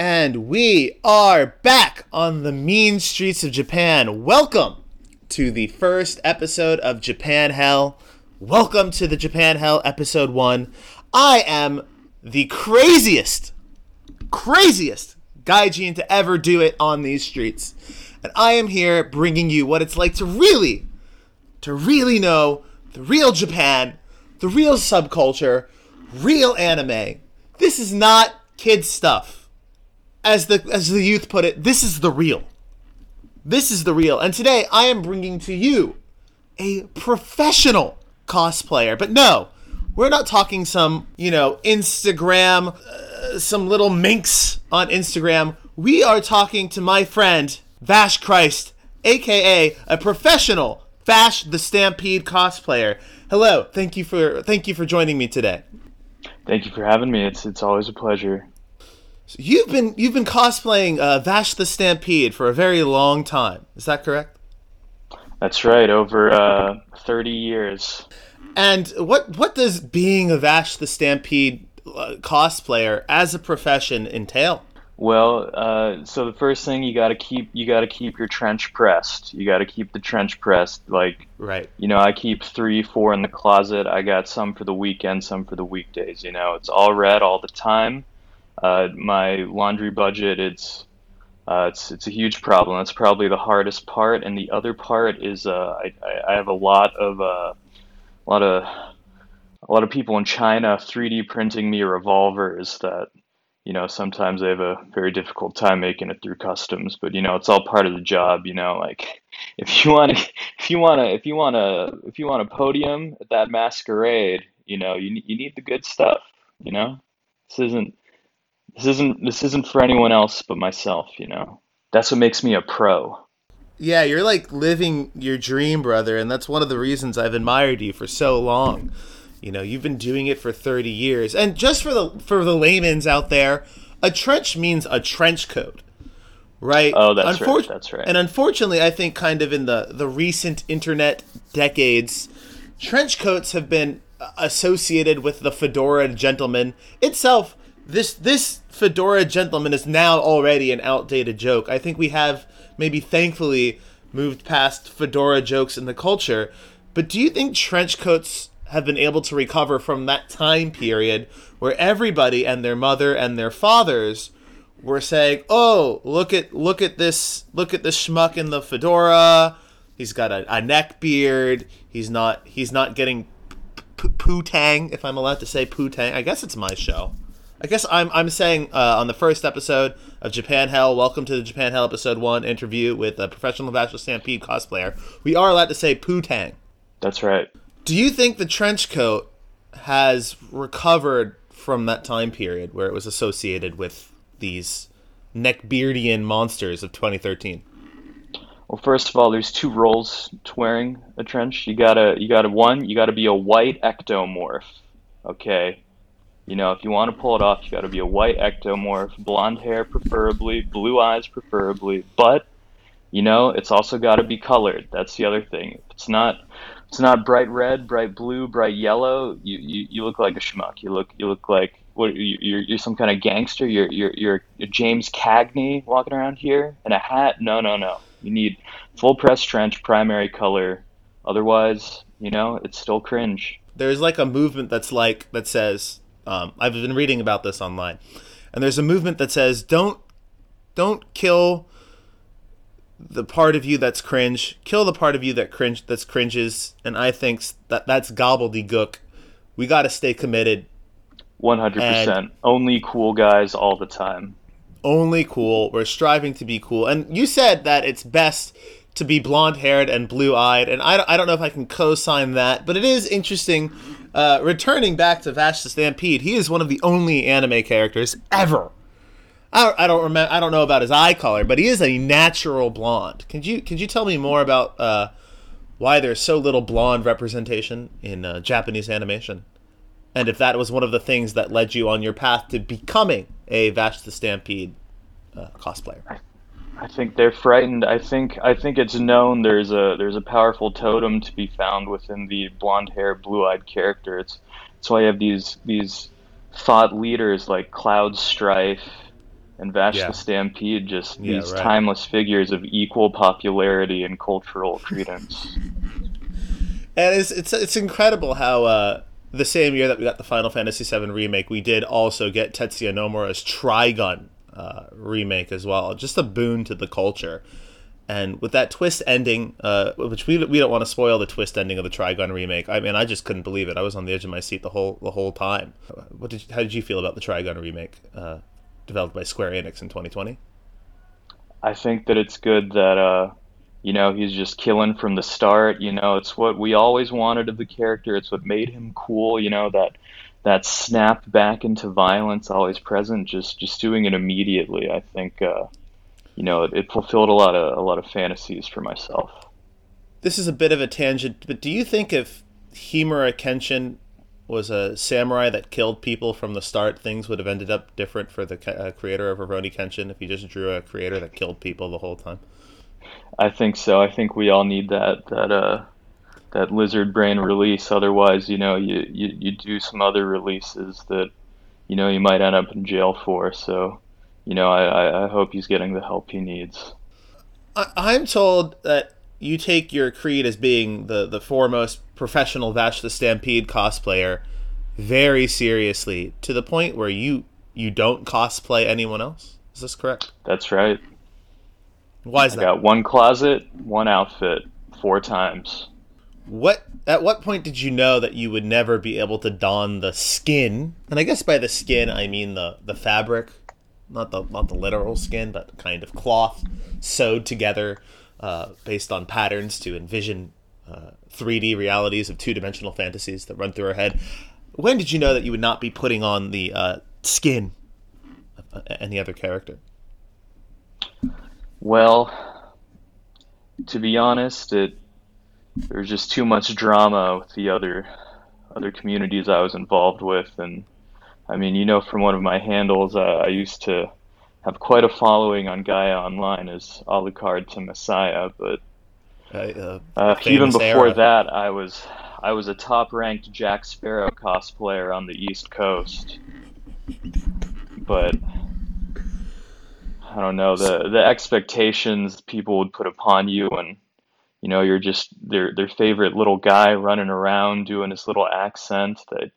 And we are back on the mean streets of Japan. Welcome to the first episode of Japan Hell. Welcome to the Japan Hell episode one. I am the craziest, craziest gaijin to ever do it on these streets. And I am here bringing you what it's like to really, to really know the real Japan, the real subculture, real anime. This is not kid stuff as the as the youth put it, this is the real. This is the real. And today I am bringing to you a professional cosplayer. But no, we're not talking some, you know, Instagram uh, some little minx on Instagram. We are talking to my friend Vash Christ, aka a professional Vash the Stampede cosplayer. Hello, thank you for thank you for joining me today. Thank you for having me. It's it's always a pleasure. So you've been you've been cosplaying uh, Vash the Stampede for a very long time. Is that correct? That's right, over uh, thirty years. And what what does being a Vash the Stampede uh, cosplayer as a profession entail? Well, uh, so the first thing you got to keep you got to keep your trench pressed. You got to keep the trench pressed. Like right. You know, I keep three, four in the closet. I got some for the weekend, some for the weekdays. You know, it's all red all the time uh, my laundry budget it's uh, it's it's a huge problem. That's probably the hardest part, and the other part is uh, I, I have a lot of uh, a lot of a lot of people in China 3D printing me revolvers that you know sometimes they have a very difficult time making it through customs, but you know it's all part of the job. You know, like if you want if you want to if you want to if you want a podium at that masquerade, you know you you need the good stuff. You know, this isn't this isn't this isn't for anyone else but myself, you know. That's what makes me a pro. Yeah, you're like living your dream, brother, and that's one of the reasons I've admired you for so long. You know, you've been doing it for 30 years. And just for the for the layman's out there, a trench means a trench coat. Right? Oh, that's Unfor- right. That's right. And unfortunately, I think kind of in the the recent internet decades, trench coats have been associated with the fedora gentleman itself this this fedora gentleman is now already an outdated joke. I think we have maybe thankfully moved past fedora jokes in the culture. But do you think trench coats have been able to recover from that time period where everybody and their mother and their fathers were saying, "Oh, look at look at this look at this schmuck in the fedora. He's got a, a neck beard. He's not he's not getting poo tang if I'm allowed to say poo tang. I guess it's my show." I guess I'm I'm saying uh, on the first episode of Japan Hell, welcome to the Japan Hell episode one interview with a professional Bachelor Stampede cosplayer. We are allowed to say Poo-tang. That's right. Do you think the trench coat has recovered from that time period where it was associated with these neckbeardian monsters of 2013? Well, first of all, there's two roles to wearing a trench. You gotta, you gotta one, you gotta be a white ectomorph. Okay, you know, if you want to pull it off, you got to be a white ectomorph, blonde hair preferably, blue eyes preferably, but you know, it's also got to be colored. That's the other thing. It's not it's not bright red, bright blue, bright yellow, you, you, you look like a schmuck. You look you look like what you're you're some kind of gangster. You're you're you're James Cagney walking around here in a hat. No, no, no. You need full press trench, primary color. Otherwise, you know, it's still cringe. There's like a movement that's like that says um, I've been reading about this online, and there's a movement that says don't don't kill the part of you that's cringe. Kill the part of you that cringe that's cringes, and I think that that's gobbledygook. We got to stay committed. One hundred percent. Only cool guys all the time. Only cool. We're striving to be cool. And you said that it's best to be blonde haired and blue eyed, and I, I don't know if I can co sign that, but it is interesting. Uh, returning back to Vash the Stampede, he is one of the only anime characters ever. I I don't remember. I don't know about his eye color, but he is a natural blonde. Could you could you tell me more about uh, why there's so little blonde representation in uh, Japanese animation, and if that was one of the things that led you on your path to becoming a Vash the Stampede uh, cosplayer? I think they're frightened. I think I think it's known there's a there's a powerful totem to be found within the blonde hair, blue eyed character. It's that's why you have these these thought leaders like Cloud Strife and Vash Yeah. the Stampede, just Yeah, these right. timeless figures of equal popularity and cultural credence. And it's it's it's incredible how uh, the same year that we got the Final Fantasy VII remake, we did also get Tetsuya Nomura's Trigun uh, remake as well. Just a boon to the culture. And with that twist ending, uh, which we, we don't want to spoil the twist ending of the Trigun remake. I mean, I just couldn't believe it. I was on the edge of my seat the whole the whole time. What did you, how did you feel about the Trigun remake uh, developed by Square Enix in 2020? I think that it's good that uh, you know he's just killing from the start. You know, it's what we always wanted of the character. It's what made him cool. You know that that snap back into violence always present. Just just doing it immediately. I think uh, you know it, it fulfilled a lot of a lot of fantasies for myself. This is a bit of a tangent, but do you think if Himura Kenshin was a samurai that killed people from the start, things would have ended up different for the uh, creator of Rurouni Kenshin if he just drew a creator that killed people the whole time? I think so. I think we all need that that uh that lizard brain release. Otherwise, you know, you, you you do some other releases that you know you might end up in jail for. So, you know, I I, hope he's getting the help he needs. I, I'm told that you take your creed as being the, the foremost professional Vash the Stampede cosplayer very seriously to the point where you you don't cosplay anyone else. Is this correct? That's right. Why is I that? got one closet, one outfit, four times. What at what point did you know that you would never be able to don the skin? And I guess by the skin I mean the the fabric, not the not the literal skin, but kind of cloth sewed together uh, based on patterns to envision uh, 3D realities of two dimensional fantasies that run through our head. When did you know that you would not be putting on the uh, skin of uh, any other character? Well, to be honest, it there was just too much drama with the other other communities I was involved with, and I mean, you know, from one of my handles, uh, I used to have quite a following on Gaia Online as Alucard to Messiah, but Uh, uh, even before era. that, I was I was a top-ranked Jack Sparrow cosplayer on the East Coast, but I don't know the the expectations people would put upon you, and you know you're just their their favorite little guy running around doing his little accent. That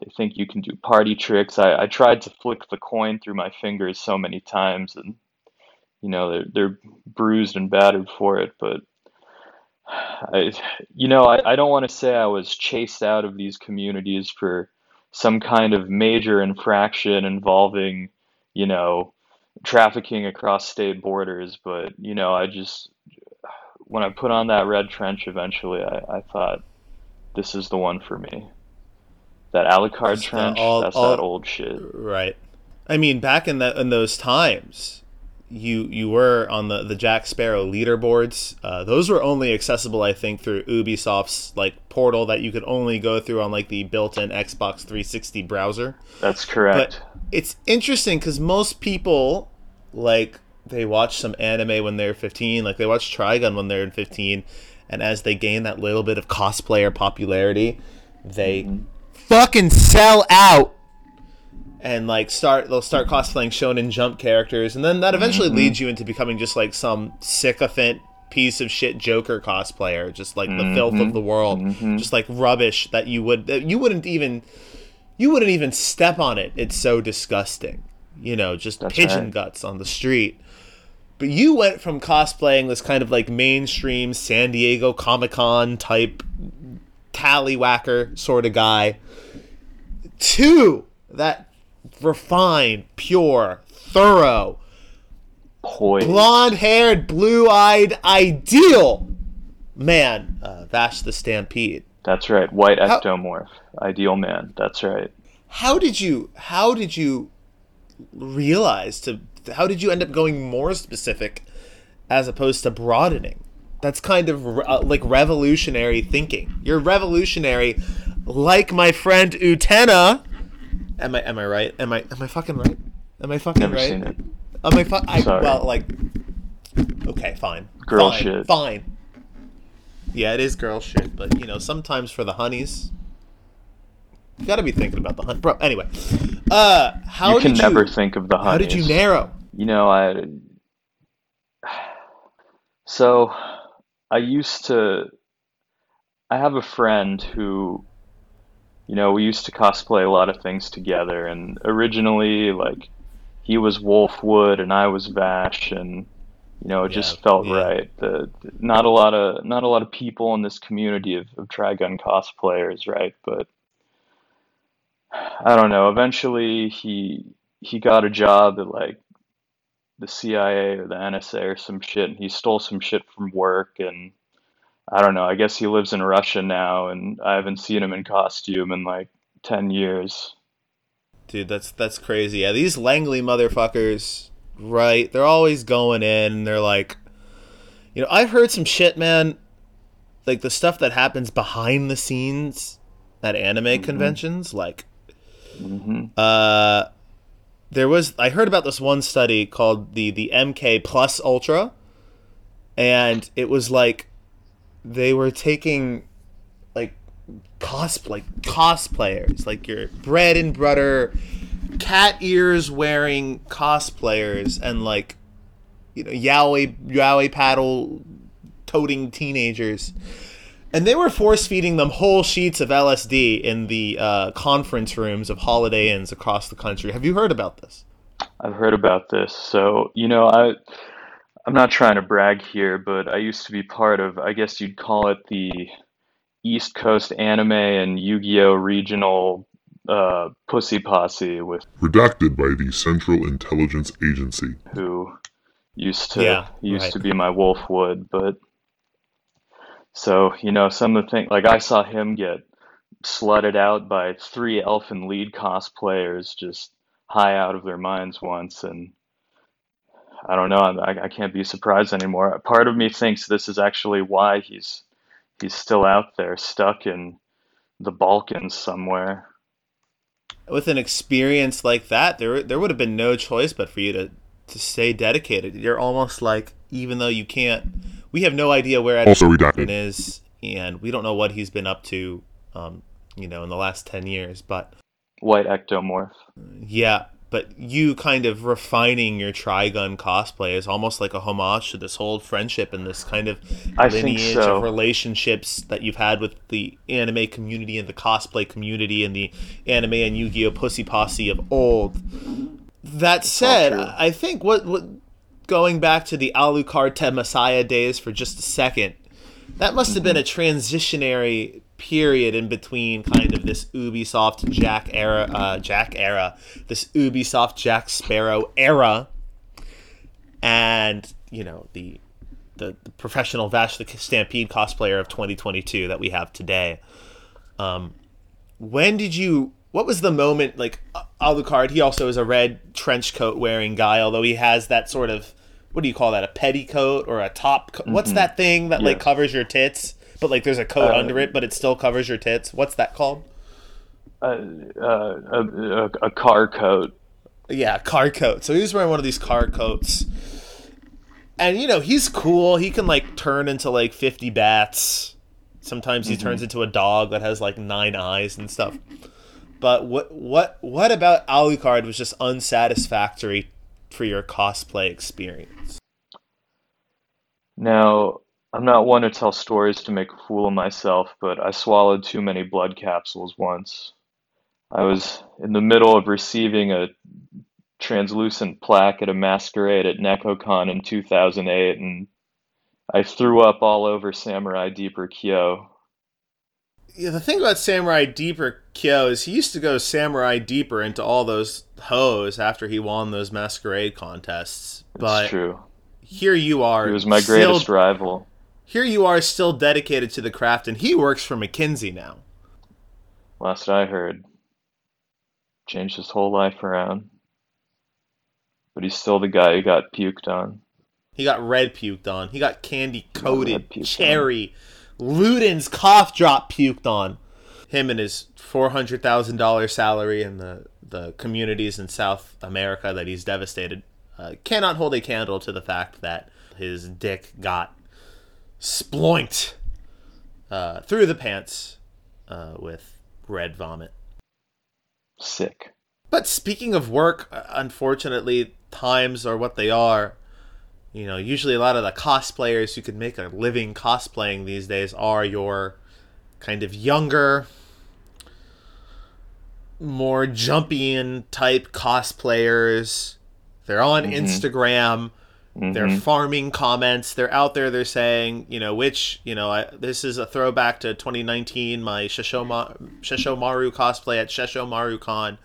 they think you can do party tricks. I, I tried to flick the coin through my fingers so many times, and you know they're they're bruised and battered for it, but. I, you know, I, I don't want to say I was chased out of these communities for some kind of major infraction involving, you know, trafficking across state borders, but, you know, I just, when I put on that red trench eventually, I, I thought, this is the one for me. That Alucard the trench, all- that's all- that old shit. Right. I mean, back in that in those times, you you were on the the Jack Sparrow leaderboards. Uh, those were only accessible, I think, through Ubisoft's like portal that you could only go through on like the built-in Xbox 360 browser. That's correct. But it's interesting because most people like they watch some anime when they're 15, like they watch Trigun when they're 15, and as they gain that little bit of cosplayer popularity, they mm-hmm. fucking sell out and like start they'll start cosplaying shonen jump characters and then that eventually mm-hmm. leads you into becoming just like some sycophant piece of shit joker cosplayer just like the filth of mm-hmm. the world just like rubbish that you would that you wouldn't even you wouldn't even step on it. It's so disgusting. You know just That's pigeon right. guts on the street but you went from cosplaying this kind of like mainstream san diego comic-con type tallywhacker sort of guy to that refined, pure, thorough, Poise. blonde haired, blue eyed, ideal man, uh, Vash the Stampede. That's right. White How- ectomorph. Ideal man. That's right. How did you, how did you realize to, how did you end up going more specific as opposed to broadening? That's kind of uh, like revolutionary thinking. You're revolutionary, like my friend Utena. Am I am I right? Am I am I fucking right? Am I fucking Never right? seen it. Am I, fu- I well like okay, fine. Girl fine, shit. Fine. Yeah, it is girl shit, but you know, sometimes for the honeys, you got to be thinking about the hunt, bro. Anyway, uh, how you can did never you think of the hunt. how did you narrow You know, I so I used to I have a friend who you know, we used to cosplay a lot of things together and originally like he was Wolfwood and I was Vash and you know, it Yeah, just felt yeah. right. The not a lot of not a lot of people in this community of, of Trigun cosplayers, right? But I don't know. Eventually, he he got a job at like the CIA or the NSA or some shit, and he stole some shit from work. And I don't know. I guess he lives in Russia now, and I haven't seen him in costume in like 10 years. Dude, that's that's crazy. Yeah, these Langley motherfuckers, right? They're always going in and they're like you know, I've heard some shit, man, like the stuff that happens behind the scenes at anime mm-hmm. conventions, like hmm uh there was I heard about this one study called the the MK Plus Ultra and it was like they were taking like cos like cosplayers, like your bread and butter cat ears wearing cosplayers and like you know yaoi yaoi paddle toting teenagers and they were force feeding them whole sheets of LSD in the uh, conference rooms of Holiday Inns across the country. Have you heard about this? I've heard about this. So, you know, I I'm not trying to brag here, but I used to be part of, I guess you'd call it the East Coast Anime and Yu-Gi-Oh! regional uh, pussy posse with Redacted by the Central Intelligence Agency. who used to Yeah, used right. to be my Wolfwood, but so you know some of the things like I saw him get slutted out by three Elfen Lied cosplayers just high out of their minds once, and I don't know, I, I can't be surprised anymore. Part of me thinks this is actually why he's he's still out there, stuck in the Balkans somewhere. With an experience like that, there there would have been no choice but for you to to stay dedicated. You're almost like even though you can't, we have no idea where Ed Also redacted. is, and we don't know what he's been up to, um, you know, in the last ten years. But White ectomorph. Yeah, but you kind of refining your Trigun cosplay is almost like a homage to this whole friendship and this kind of I lineage so. of relationships that you've had with the anime community and the cosplay community and the anime and Yu-Gi-Oh pussy posse of old. That said. I think what what going back to the Alucard Messiah days for just a second, that must have been a transitionary period in between kind of this Ubisoft Jack era, uh, Jack era, this Ubisoft Jack Sparrow era, and you know the the, the professional Vash the Stampede cosplayer of 2022 that we have today. Um, when did you? What was the moment like Alucard? He also is a red trench coat wearing guy, although he has that sort of what do you call that? A petticoat or a top? Co- What's that thing that like covers your tits, but like there's a coat Uh, under it, but it still covers your tits? What's that called? Uh, uh, a, a, car coat. Yeah, car coat. So he was wearing one of these car coats. And you know, he's cool. He can like turn into like 50 bats. Sometimes he turns into a dog that has like nine eyes and stuff. But what what what about Alucard was just unsatisfactory for your cosplay experience? Now, I'm not one to tell stories to make a fool of myself, but I swallowed too many blood capsules once. I was in the middle of receiving a translucent plaque at a masquerade at Nekocon in 2008, and I threw up all over Samurai Deeper Kyo. Yeah, the thing about Samurai Deeper Kyo is he used to go Samurai Deeper into all those hoes after he won those masquerade contests. It's true. here you are. He was my still- greatest rival. Here you are, still dedicated to the craft, and he works for McKinsey now. Last I heard. Changed his whole life around. But he's still the guy who got puked on. He got red puked on. He got candy coated puked on. Luden's cough drop puked on. Him and his four hundred thousand dollar salary and the the communities in South America that he's devastated uh, cannot hold a candle to the fact that his dick got sploinked uh, through the pants uh, with red vomit. Sick. But speaking of work, uh, unfortunately, times are what they are. You know, usually a lot of the cosplayers who could make a living cosplaying these days are your kind of younger, more jumpy in type cosplayers. They're on Mm-hmm. Instagram. They're farming comments. They're out there. They're saying, you know, which, you know, I, this is a throwback to 2019, my Shishoma, Sesshomaru cosplay at Sesshomaru Con.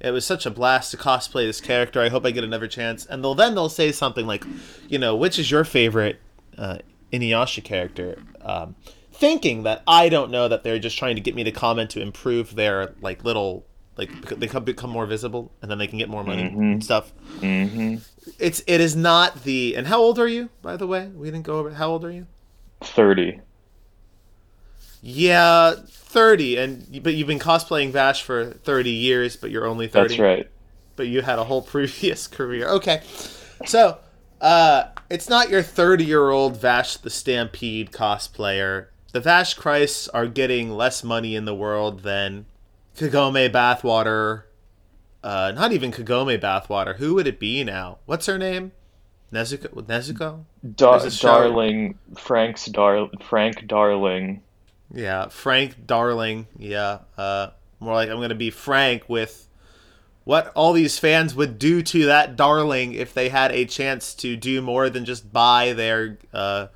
It was such a blast to cosplay this character. I hope I get another chance. And they'll then they'll say something like, you know, which is your favorite uh, Inuyasha character? Um, thinking that I don't know that they're just trying to get me to comment to improve their like little like they come become more visible and then they can get more money and stuff. Mm-hmm. It's it is not the and how old are you by the way? We didn't go over how old are you? 30. Yeah, thirty, and but you've been cosplaying Vash for thirty years, but you're only thirty. That's right. But you had a whole previous career. Okay, so uh, it's not your thirty-year-old Vash the Stampede cosplayer. The Vash Christs are getting less money in the world than Kagome Bathwater. Uh, not even Kagome Bathwater. Who would it be now? What's her name? Nezuko. Nezuko. Dar- There's a show- Darling, Frank's Dar- Frank Darling. Yeah, Frank Darling. Yeah, uh, more like I'm gonna be frank with what all these fans would do to that darling if they had a chance to do more than just buy their uh,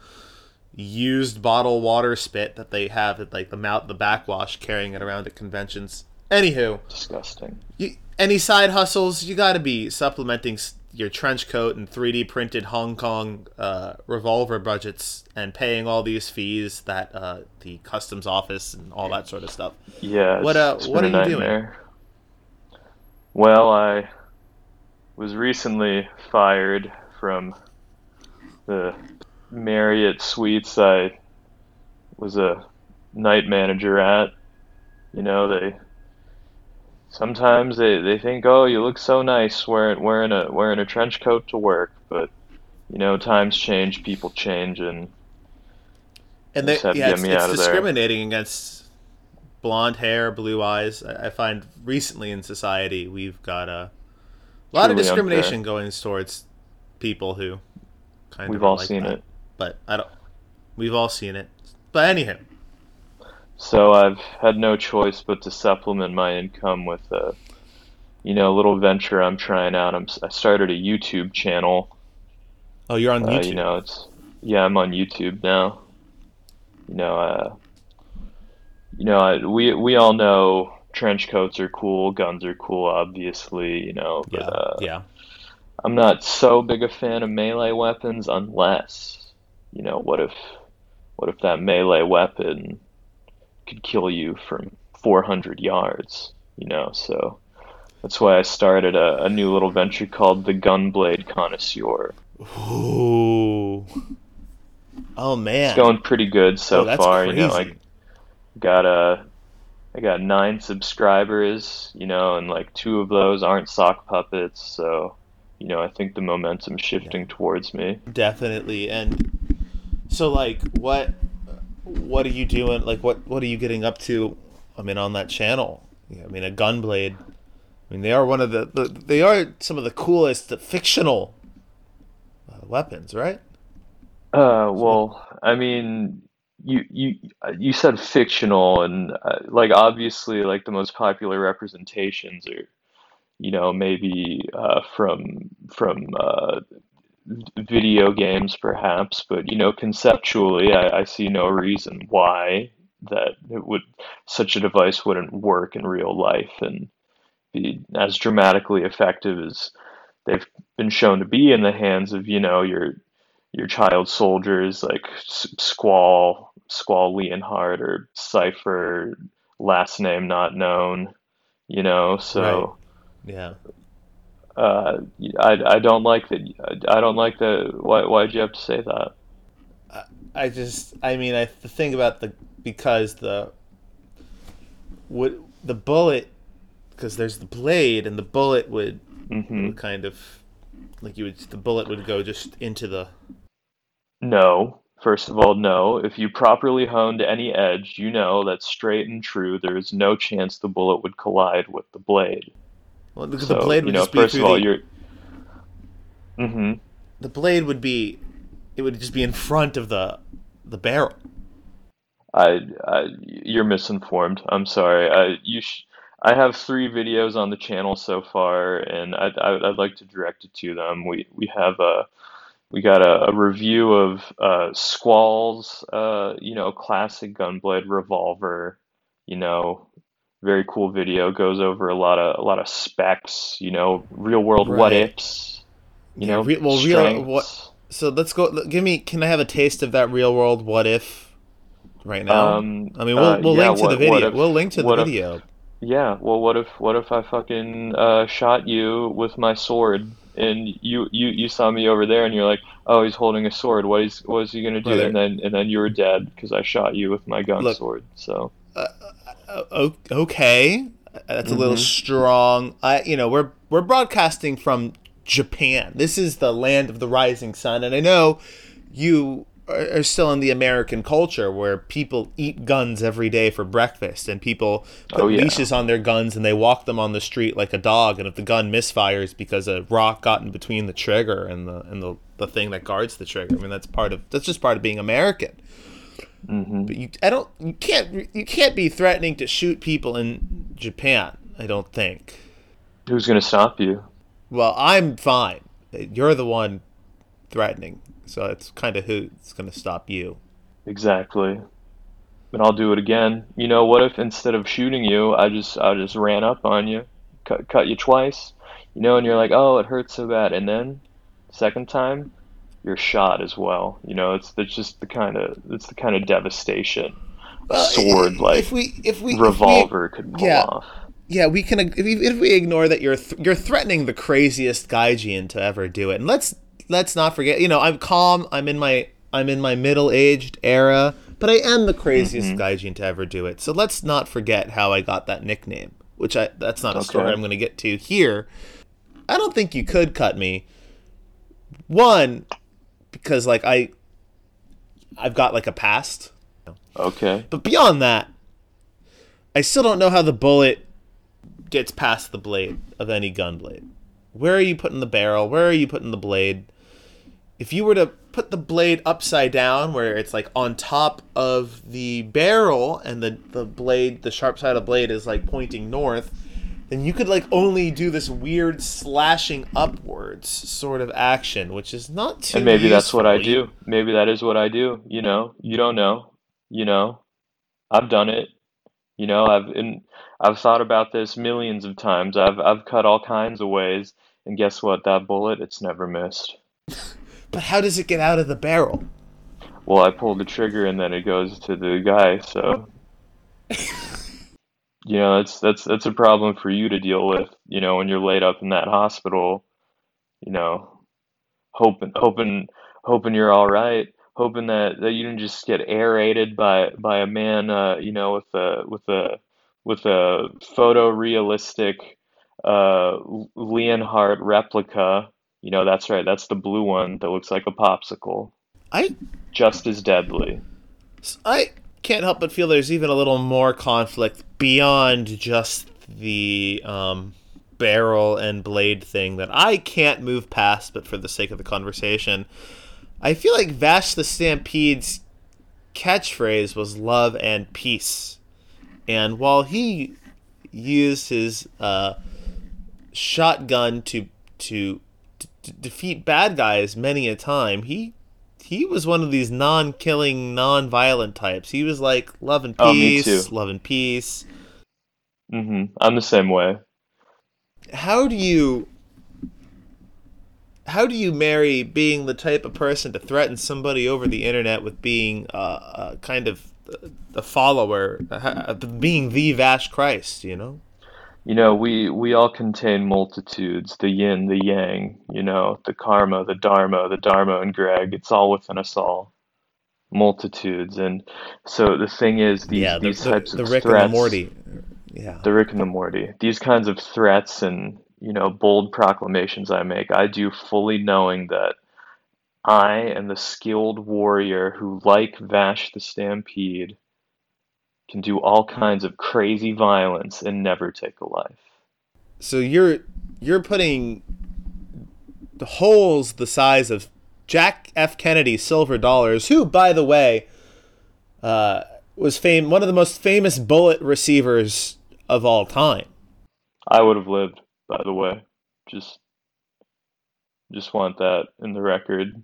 used bottle water spit that they have at like the mouth, the backwash, carrying it around at conventions. Anywho, Disgusting. you, any side hustles, you got to be supplementing your trench coat and 3D printed Hong Kong uh, revolver budgets and paying all these fees that uh, the customs office and all that sort of stuff. Yeah. What, uh, what are you doing? nightmare. Well, I was recently fired from the Marriott Suites I was a night manager at. You know, they sometimes they, they think, oh, you look so nice wearing wearing a wearing a trench coat to work, but you know, times change, people change, and And they, Just had to yeah, it's, it's of there. discriminating against blonde hair, blue eyes. I, I find recently in society we've got a lot of discrimination unfair. going towards people who kind we've of all like seen that. it. But I don't. We've all seen it. But anyhow, So I've had no choice but to supplement my income with a, you know, little venture I'm trying out. I'm, I started a YouTube channel. oh, you're on Uh, YouTube. you know, it's yeah, I'm on YouTube now. You know, uh, you know, I, we we all know trench coats are cool, guns are cool, obviously. You know, but yeah, uh, yeah. I'm not so big a fan of melee weapons unless, you know, what if what if that melee weapon could kill you from 400 yards, you know? So that's why I started a, a new little venture called the Gunblade Connoisseur. Ooh. Oh man. It's going pretty good so oh, far, crazy. you know, I got a I got nine subscribers, you know, and like two of those aren't sock puppets, so you know, I think the momentum's shifting towards me. Definitely. And so like what what are you doing? Like what what are you getting up to I mean on that channel? Yeah, I mean a gunblade. I mean they are one of the, the they are some of the coolest fictional uh, weapons, right? Uh, well, I mean, you you you said fictional, and uh, like obviously, like the most popular representations are, you know, maybe uh, from from uh, video games, perhaps, but you know, conceptually, I, I see no reason why that it would such a device wouldn't work in real life and be as dramatically effective as they've been shown to be in the hands of, you know, your your child soldiers like Squall, Squall Leonhart or Seifer, last name not known, you know. So Yeah. Uh, I I don't like that. I don't like the. Why why'd you have to say that? I just, I mean, I the thing about the because the would the bullet because there's the blade and the bullet would, hmm would kind of like you would the bullet would go just into the No. First of all, no. If you properly honed any edge, you know that straight and true, there is no chance the bullet would collide with the blade. Well, the, the So blade you would know, just be first of all, the, you're. Mm-hmm. the blade would be it would just be in front of the the barrel. I, I, you're misinformed. I'm sorry. I, you sh I have three videos on the channel so far, and I'd, I'd, I'd like to direct it to them. We, we have a, we got a, a review of uh, Squall's, uh, you know, classic Gunblade revolver. You know, very cool video. Goes over a lot of a lot of specs. You know, real world what Right. ifs. You Yeah, know, re- well, real- what- So let's go. Give me. Can I have a taste of that real world what if right now? Um, I mean, we'll uh, we'll yeah, link to the video. if- we'll link to the what if- video. Yeah, well, what if what if I fucking uh, shot you with my sword and you, you you saw me over there and you're like, oh, he's holding a sword. What is what is he gonna do? Brother. And then and then you were dead because I shot you with my gun Look. sword. So Uh, okay, that's a little Mhm. strong. I, you know, we're we're broadcasting from Japan. This is the land of the rising sun, and I know you are, are still in the American culture where people eat guns every day for breakfast, and people put Oh, yeah. leashes on their guns and they walk them on the street like a dog. And if the gun misfires because a rock got in between the trigger and the and the the thing that guards the trigger, I mean that's part of that's just part of being American. Hmm But you, I don't, you can't, you can't be threatening to shoot people in Japan. I don't think. who's gonna stop you? Well, I'm fine. You're the one threatening, so it's kind of who's going to stop you. Exactly. And I'll do it again. You know, what if instead of shooting you, I just I just ran up on you, cut cut you twice, you know, and you're like, oh, it hurts so bad, and then second time, you're shot as well. You know, it's it's just the kind of it's the kind of devastation a sword like if we, if we, if we- revolver could pull yeah. off. yeah, we can. If we, if we ignore that, you're th- you're threatening the craziest gaijin to ever do it, and let's let's not forget. You know, I'm calm. I'm in my I'm in my middle aged era, but I am the craziest Mm-hmm. gaijin to ever do it. So let's not forget how I got that nickname. Which I that's not a story I'm going to get to here. I don't think you could cut me. One, because like I, I've got like a past. Okay. But beyond that, I still don't know how the bullet gets past the blade of any gun blade. Where are you putting the barrel? Where are you putting the blade? If you were to put the blade upside down, where it's like on top of the barrel and the, the blade, the sharp side of the blade is like pointing north, then you could like only do this weird slashing upwards sort of action, which is not too And maybe that's what I do. Maybe that is what I do. You know, you don't know. You know, I've done it. You know, I've in, I've thought about this millions of times. I've I've cut all kinds of ways, and guess what? That bullet, it's never missed. But how does it get out of the barrel? Well, I pull the trigger and then it goes to the guy, so you know, that's that's that's a problem for you to deal with, you know, when you're laid up in that hospital, you know, hoping hoping hoping you're all right, hoping that that you didn't just get aerated by by a man uh, you know, with a with a with a photorealistic uh Lionheart replica. You know, that's right, that's the blue one that looks like a popsicle I just as deadly. I can't help but feel there's even a little more conflict beyond just the um, barrel and blade thing that I can't move past, but for the sake of the conversation, I feel like Vash the Stampede's catchphrase was love and peace. And while he used his uh, shotgun to to to defeat bad guys many a time, he he was one of these non-killing, non-violent types. He was like love and Oh, me peace, too. love and peace. hmm I'm the same way. How do you how do you marry being the type of person to threaten somebody over the internet with being uh, uh, kind of a follower, uh, being the Vash Christ, you know? You know, we we all contain multitudes, the yin, the yang, you know, the karma, the dharma, the dharma and Greg. It's all within us all. Multitudes. And so the thing is these yeah, the, these the, types the of Rick threats, and the Morty. Yeah. the Rick and the Morty, these kinds of threats and, you know, bold proclamations I make, I do fully knowing that I am the skilled warrior who, like Vash the Stampede, can do all kinds of crazy violence and never take a life. so you're you're putting the holes the size of Jack F. Kennedy silver dollars, who, by the way, uh, was fame one of the most famous bullet receivers of all time. I would have lived, by the way. Just just want that in the record.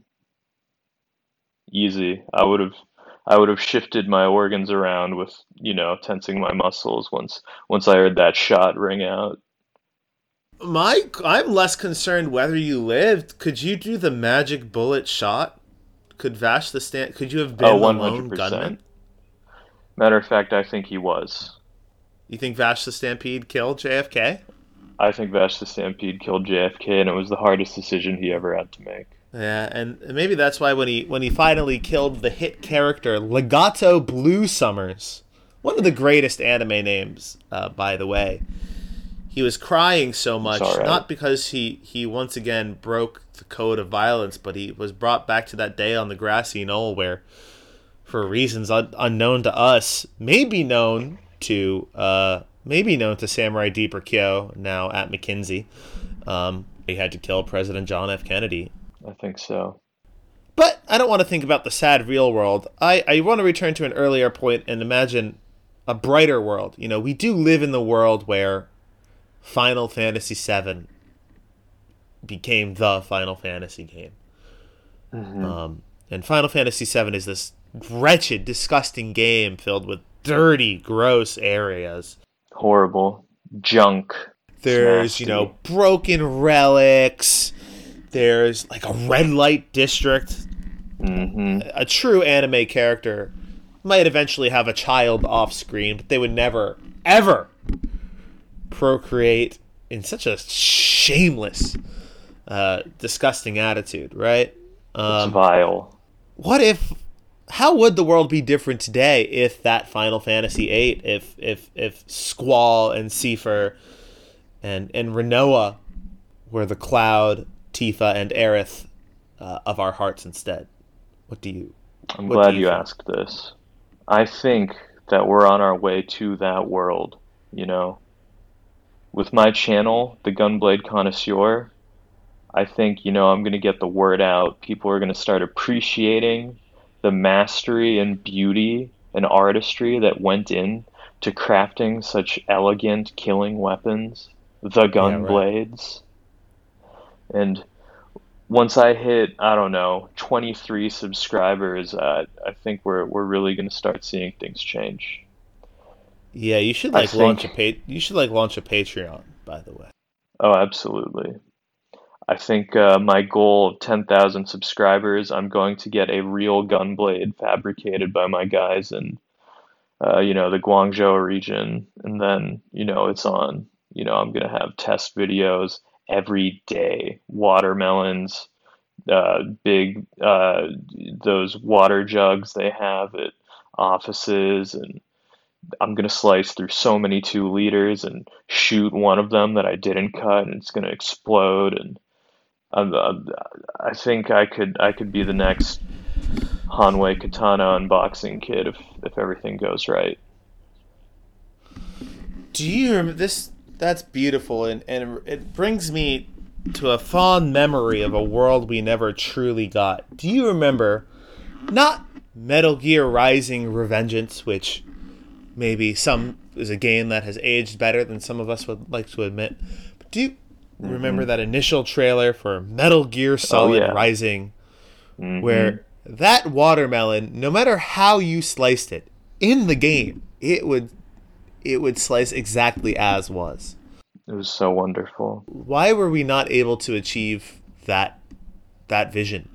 Easy. I would have I would have shifted my organs around with, you know, tensing my muscles once once I heard that shot ring out. Mike, I'm less concerned whether you lived. Could you do the magic bullet shot? Could Vash the stand? Could you have been Oh, the one lone gunman? Matter of fact, I think he was. You think Vash the Stampede killed JFK? I think Vash the Stampede killed JFK, and it was the hardest decision he ever had to make. Yeah, and maybe that's why when he when he finally killed the hit character Legato Bluesummers, one of the greatest anime names, uh, by the way, he was crying so much right. not because he he once again broke the code of violence, but he was brought back to that day on the grassy knoll where, for reasons un- unknown to us, maybe known to uh, maybe known to Samurai Deeper Kyo now at McKinsey, um, he had to kill President John F. Kennedy I think so. but I don't want to think about the sad real world. I, I want to return to an earlier point and imagine a brighter world. You know, we do live in the world where Final Fantasy VII became the Final Fantasy game. Um, and Final Fantasy VII is this wretched, disgusting game filled with dirty, gross areas. Horrible. Junk. There's, you know, broken relics. There's like a red light district hmm a true anime character might eventually have a child off screen, but they would never, ever procreate in such a shameless, uh, disgusting attitude, right? It's Um, vile. what if? How would the world be different today if that Final Fantasy VIII, if if if Squall and Seifer and and Rinoa were the Cloud, Tifa, and Aerith uh, of our hearts instead? What do you? I'm glad you you asked this. I think that we're on our way to that world, you know. With my channel, The Gunblade Connoisseur, I think, you know, I'm going to get the word out. People are going to start appreciating the mastery and beauty and artistry that went in to crafting such elegant killing weapons, the right. Gunblades. And once I hit, I don't know, 23 subscribers, uh, I think we're we're really going to start seeing things change. Yeah, you should I like launch a think- pa- You should like launch a Patreon. By the way, Oh, absolutely. I think uh, my goal of 10,000 subscribers, I'm going to get a real gunblade fabricated by my guys in, uh, you know, the Guangzhou region, and then, you know, it's on. You know, I'm going to have test videos every day. Watermelons, uh, big, uh, those water jugs they have at offices, and I'm gonna slice through so many two liters and shoot one of them that I didn't cut, and it's gonna explode. And I'm, I think I could I could be the next Hanwei Katana unboxing kid if if everything goes right. do you remember this? That's beautiful, and and it brings me to a fond memory of a world we never truly got. Do you remember? Not Metal Gear Rising: Revengeance, which maybe some is a game that has aged better than some of us would like to admit. But do you remember that initial trailer for Metal Gear Solid yeah. Rising? Mhm. where that watermelon, no matter how you sliced it in the game, it would it would slice exactly as was. it was so wonderful. Why were we not able to achieve that that vision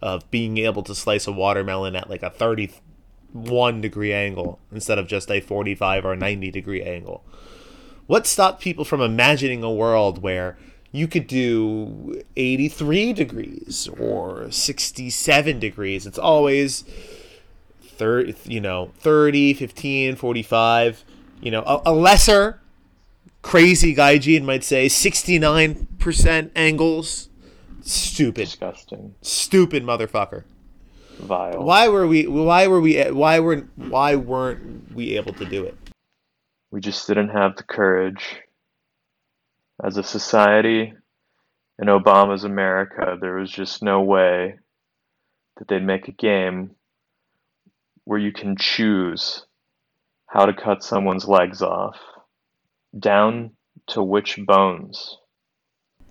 of being able to slice a watermelon at like a 31 degree angle instead of just a 45 or 90 degree angle? What stopped people from imagining a world where you could do 83 degrees or 67 degrees? It's always 30, you know, 30, 15, 45, you know, a, a lesser crazy gaijin might say 69% angles. Stupid, Disgusting, stupid motherfucker. vile. Why were we why were we why weren't why weren't we able to do it? We just didn't have the courage. as a society in Obama's America, there was just no way that they'd make a game where you can choose how to cut someone's legs off down to which bones.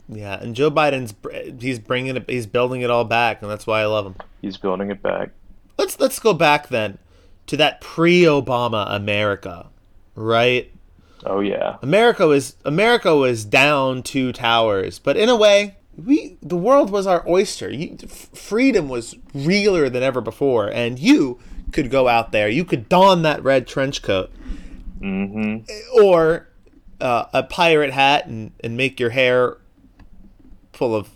Yeah, and Joe Biden's he's bringing it, he's building it all back, and that's why I love him. He's building it back. Let's let's go back then to that pre-Obama America, right? Oh yeah. America was America was down two towers, but in a way, we the world was our oyster. You, freedom was realer than ever before, and you could go out there. You could don that red trench coat, mm-hmm. or uh, a pirate hat, and, and make your hair full of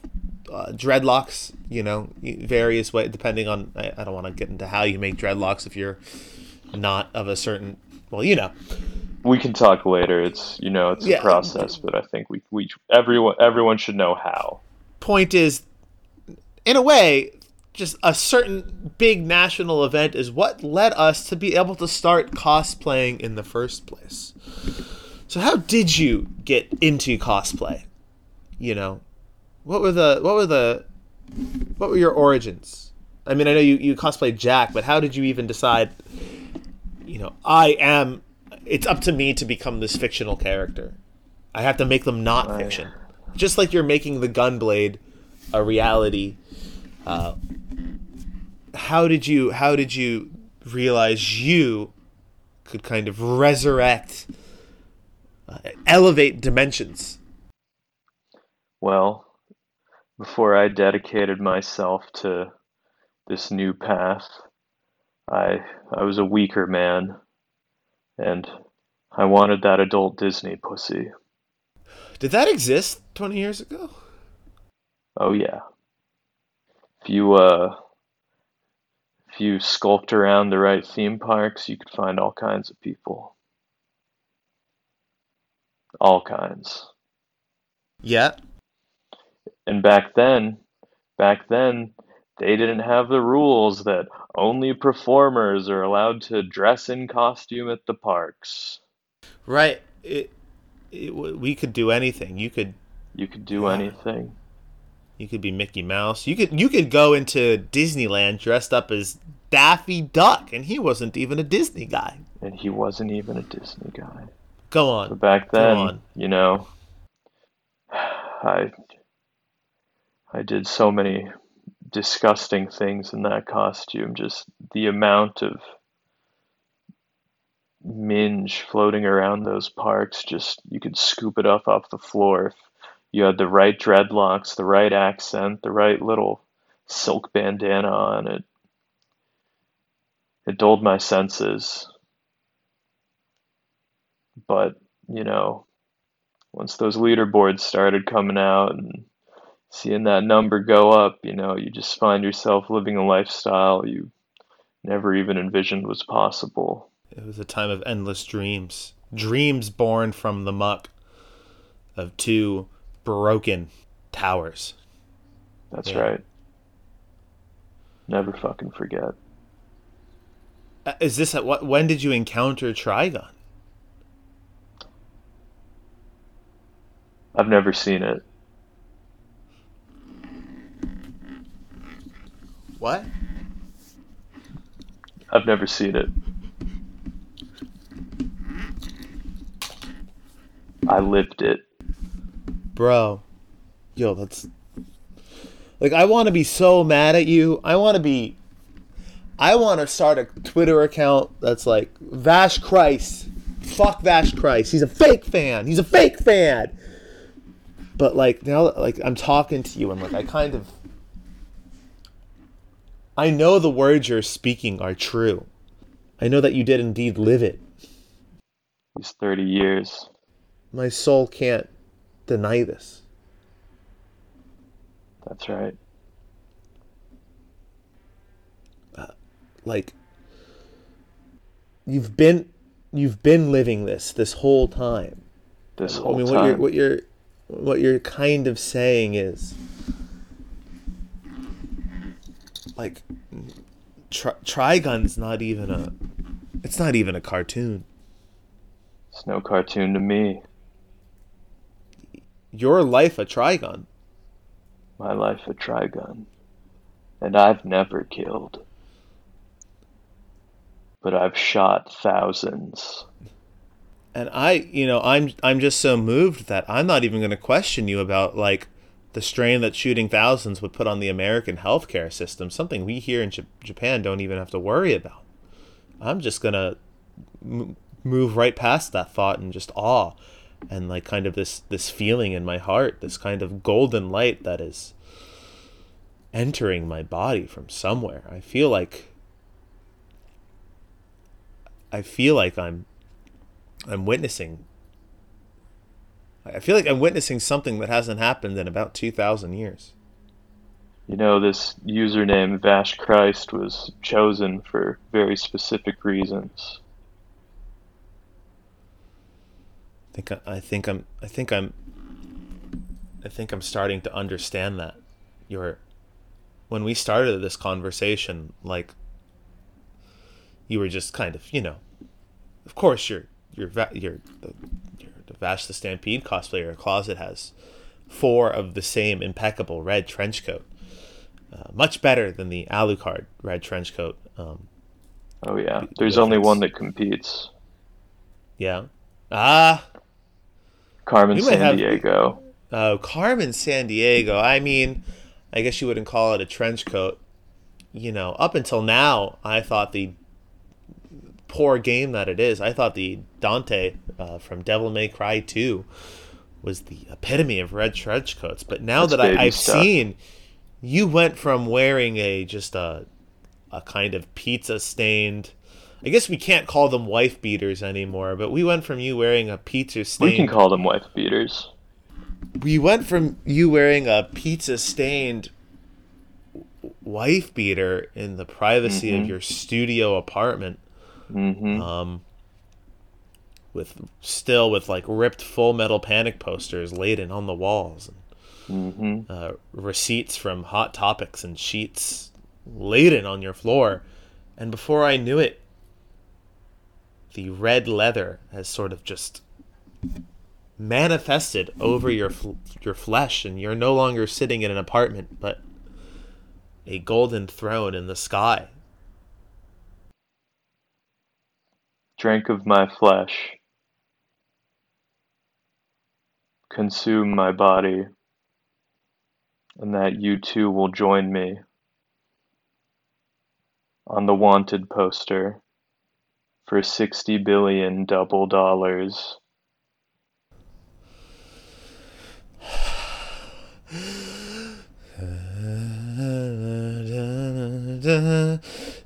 uh, dreadlocks. You know, various ways depending on. I, I don't want to get into how you make dreadlocks if you're not of a certain. Well, you know we can talk later. It's you know it's yeah. a process, but I think we we everyone everyone should know how. Point is, in a way, just a certain big national event is what led us to be able to start cosplaying in the first place. So how did you get into cosplay? You know, what were the what were the what were your origins? I mean, I know you you cosplayed Jack, but how did you even decide? You know, I am it's up to me to become this fictional character. I have to make them not oh, fiction. Just like you're making the Gunblade a reality. Uh, how did you how did you realize you could kind of resurrect uh, elevate dimensions? Well, before I dedicated myself to this new path, I I was a weaker man and I wanted that adult Disney pussy. Did that exist 20 years ago? Oh yeah. If you uh if you sculpt around the right theme parks, you could find all kinds of people. All kinds. Yeah. And back then, back then they didn't have the rules that only performers are allowed to dress in costume at the parks. Right. It, it we could do anything. You could. You could do yeah. anything. You could be Mickey Mouse. You could you could go into Disneyland dressed up as Daffy Duck, and he wasn't even a Disney guy. And he wasn't even a Disney guy. Go on. But back then, you know, I I did so many disgusting things in that costume. Just the amount of minge floating around those parks, just you could scoop it up off the floor if you had the right dreadlocks, the right accent, the right little silk bandana on it. It dulled my senses. But, you know, once those leaderboards started coming out and seeing that number go up, you know, you just find yourself living a lifestyle you never even envisioned was possible. It was a time of endless dreams. Dreams born from the muck of two broken towers. That's yeah. right. Never fucking forget. Uh, is this at what? When did you encounter Trigun? I've never seen it. What? I've never seen it. I lived it. Bro. Yo, that's like I want to be so mad at you. I want to be I want to start a Twitter account that's like Vash Christ. Fuck Vash Christ. He's a fake fan. He's a fake fan. But like now like I'm talking to you and like I kind of I know the words you're speaking are true. I know that you did indeed live it. These 30 years. My soul can't deny this. That's right. Uh, like you've been you've been living this this whole time. This whole I mean, time. what you're what you're what you're kind of saying is like tri- Trigun's not even a it's not even a cartoon. It's no cartoon to me. Your life a Trigun. My life a Trigun. And I've never killed. But I've shot thousands. And I, you know, I'm I'm just so moved that I'm not even going to question you about like the strain that shooting thousands would put on the American healthcare system, something we here in J- Japan don't even have to worry about. I'm just going to m- move right past that thought and just awe and like kind of this this feeling in my heart, this kind of golden light that is entering my body from somewhere. I feel like I feel like I'm I'm witnessing I feel like I'm witnessing something that hasn't happened in about 2000 years. You know, this username Vash Christ was chosen for very specific reasons. I think I, I think I'm I think I'm I think I'm starting to understand that. You're when we started this conversation, like you were just kind of, you know, of course you're you're you're the, you're the Vash the Stampede cosplayer. Your closet has four of the same impeccable red trench coat, uh, much better than the Alucard red trench coat. Um, oh yeah, there's only one that competes. Yeah. Ah. Carmen Sandiego. Oh, Carmen Sandiego. I mean, I guess you wouldn't call it a trench coat. You know, up until now, I thought the poor game that it is, I thought the Dante uh, from Devil May Cry 2 was the epitome of red trench coats. But now That's that I, I've stuff. seen, you went from wearing a just a a kind of pizza stained. I guess we can't call them wife beaters anymore, but we went from you wearing a pizza stained. We can call them wife beaters. we went from you wearing a pizza stained wife beater in the privacy Mhm. of your studio apartment hmm um with still with like ripped full metal panic posters laden on the walls and hmm uh, receipts from hot topics and sheets laden on your floor and before i knew it the red leather has sort of just manifested over your your flesh and you're no longer sitting in an apartment but a golden throne in the sky Drink of my flesh. Consume my body. And that you too will join me on the wanted poster for sixty billion double dollars.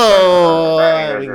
Oh, we